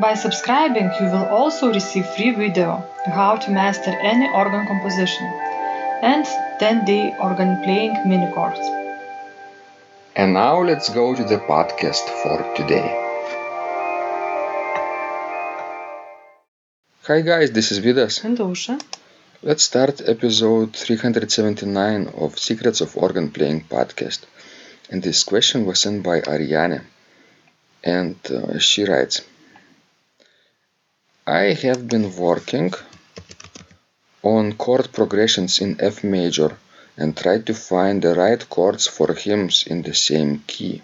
By subscribing, you will also receive free video how to master any organ composition and 10-day organ playing mini course. And now let's go to the podcast for today. Hi guys, this is Vidas. And Ausra. Let's start episode 379 of Secrets of Organ Playing podcast. And this question was sent by Ariane. And uh, she writes I have been working on chord progressions in F major and tried to find the right chords for hymns in the same key.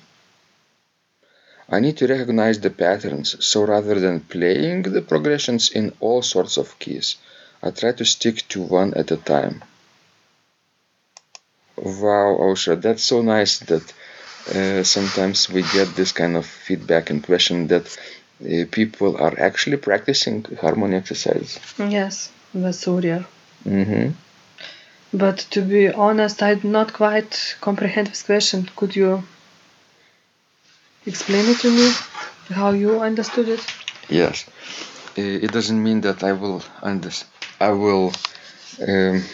I need to recognize the patterns, so rather than playing the progressions in all sorts of keys, I try to stick to one at a time. Wow, Ausra, that's so nice that uh, sometimes we get this kind of feedback and question that people are actually practicing harmony exercises. Yes, that's so rare. hmm But to be honest, I do not quite comprehend this question. Could you explain it to me? How you understood it? Yes, Uh, it doesn't mean that I will understand. I will. Um,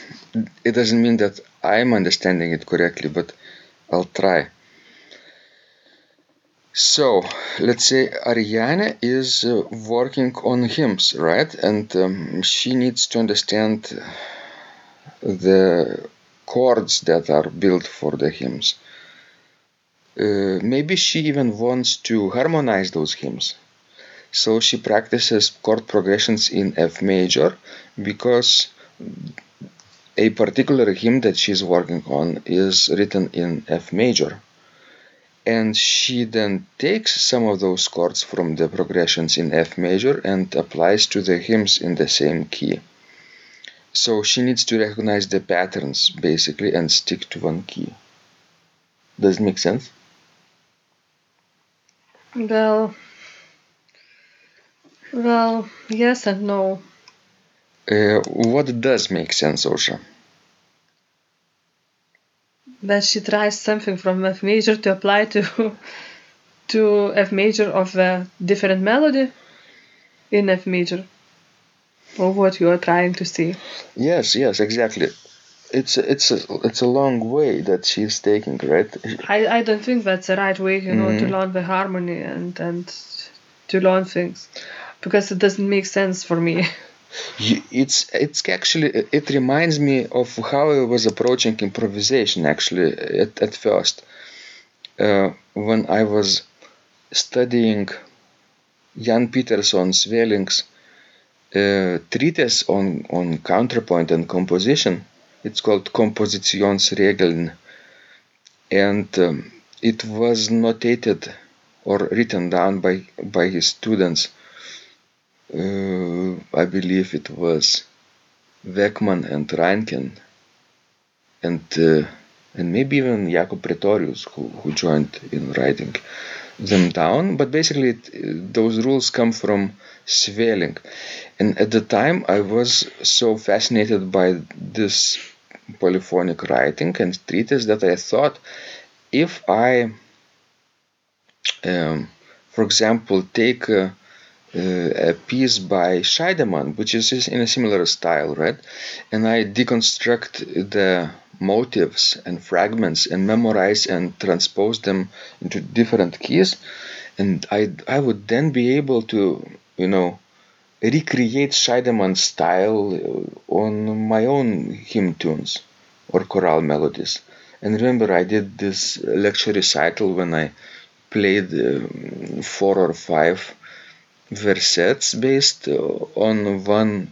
it doesn't mean that I'm understanding it correctly, but I'll try. So let's say Ariane is uh, working on hymns, right? And um, she needs to understand the chords that are built for the hymns. Uh, maybe she even wants to harmonize those hymns. So she practices chord progressions in F major because a particular hymn that she's working on is written in F major. And she then takes some of those chords from the progressions in F major and applies to the hymns in the same key. So she needs to recognize the patterns basically and stick to one key. Does it make sense? Well, well, yes and no. Uh, what does make sense, Ausra? That she tries something from F major to apply to to F major of a different melody in F major. Or what you are trying to see. Yes, yes, exactly. It's a, it's a, it's a long way that she's taking, right? I, I don't think that's the right way, you know, to Mhm. learn the harmony and, and to learn things. Because it doesn't make sense for me. It's it's actually it reminds me of how I was approaching improvisation actually at, at first. Uh, when I was studying Jan Pieterszoon Sweelinck's uh, treatise on, on counterpoint and composition. It's called Kompositionsregeln. And um, it was notated or written down by, by his students. Uh, I believe it was Weckmann and Reinken and uh, and maybe even Jakob Praetorius who, who joined in writing them down. But basically, it, those rules come from Sweelinck. And at the time, I was so fascinated by this polyphonic writing and treatise that I thought if I, um, for example, take a, a piece by Scheidemann, which is in a similar style, right? And I deconstruct the motives and fragments and memorize and transpose them into different keys, and I I would then be able to you know recreate Scheidemann's style uh, on my own hymn tunes or chorale melodies. And remember, I did this lecture recital when I played uh, four or five versets based on one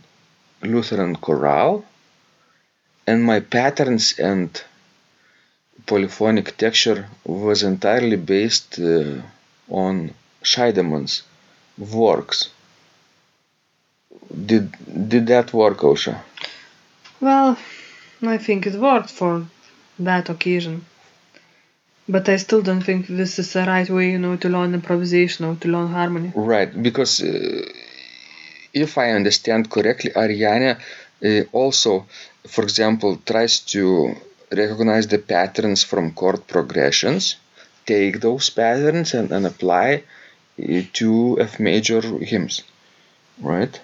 Lutheran chorale, and my patterns and polyphonic texture was entirely based uh, on Scheidemann's works. Did did that work, Ausra? Well, I think it worked for that occasion. But I still don't think this is the right way, you know, to learn improvisation or to learn harmony. Right, because uh, if I understand correctly, Ariane uh, also, for example, tries to recognize the patterns from chord progressions, take those patterns and, and apply uh, to F major hymns, right?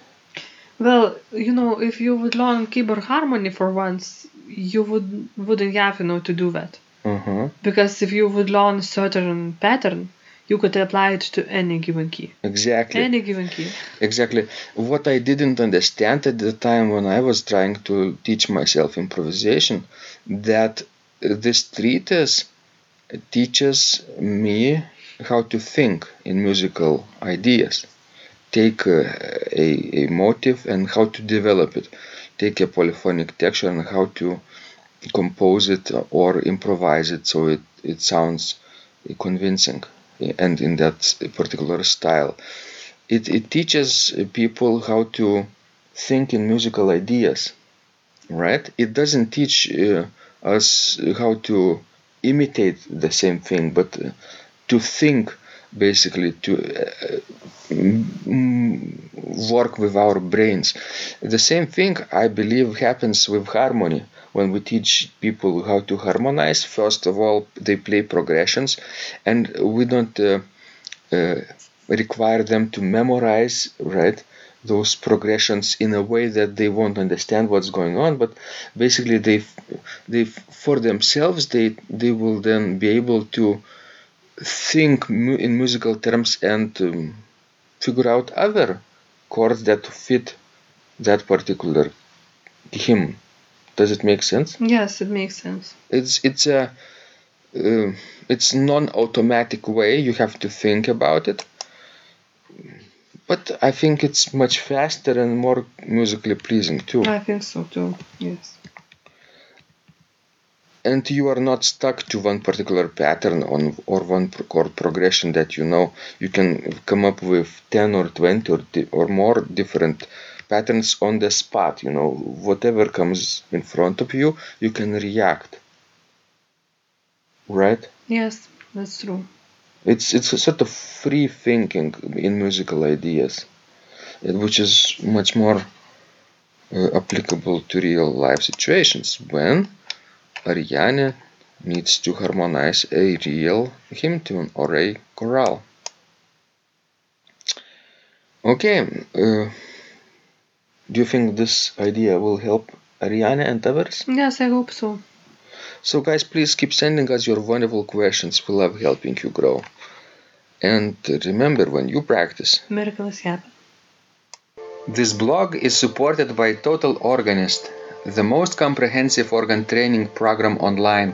Well, you know, if you would learn keyboard harmony for once, you would wouldn't have, you know, to do that. Uh-huh. Because if you would learn a certain pattern, you could apply it to any given key. Exactly. Any given key. Exactly. What I didn't understand at the time when I was trying to teach myself improvisation, that this treatise teaches me how to think in musical ideas. Take a, a, a motive and how to develop it. Take a polyphonic texture and how to compose it or improvise it so it, it sounds convincing and in that particular style. It, it teaches people how to think in musical ideas, right? It doesn't teach uh, us how to imitate the same thing, but uh, to think basically to uh, work with our brains. The same thing, I believe, happens with harmony. When we teach people how to harmonize, first of all, they play progressions, and we don't uh, uh, require them to memorize, right? those progressions in a way that they won't understand what's going on but basically they they for themselves they they will then be able to think mu- in musical terms and um, figure out other chords that fit that particular hymn. Does it make sense? Yes, it makes sense. It's it's a uh, it's non-automatic way. You have to think about it. But I think it's much faster and more musically pleasing too. I think so too. Yes. and you are not stuck to one particular pattern on or one chord progression that you know you can come up with 10 or 20 or, di- or more different patterns on the spot you know whatever comes in front of you you can react right Yes, that's true. it's it's a sort of free thinking in musical ideas which is much more uh, applicable to real life situations when Ariane needs to harmonize a real hymn tune or a chorale. Okay, uh, do you think this idea will help Ariane and others? Yes, I hope so. So, guys, please keep sending us your wonderful questions. We love helping you grow. And remember, when you practice, Miracles happen. This blog is supported by Total Organist, the most comprehensive organ training program online,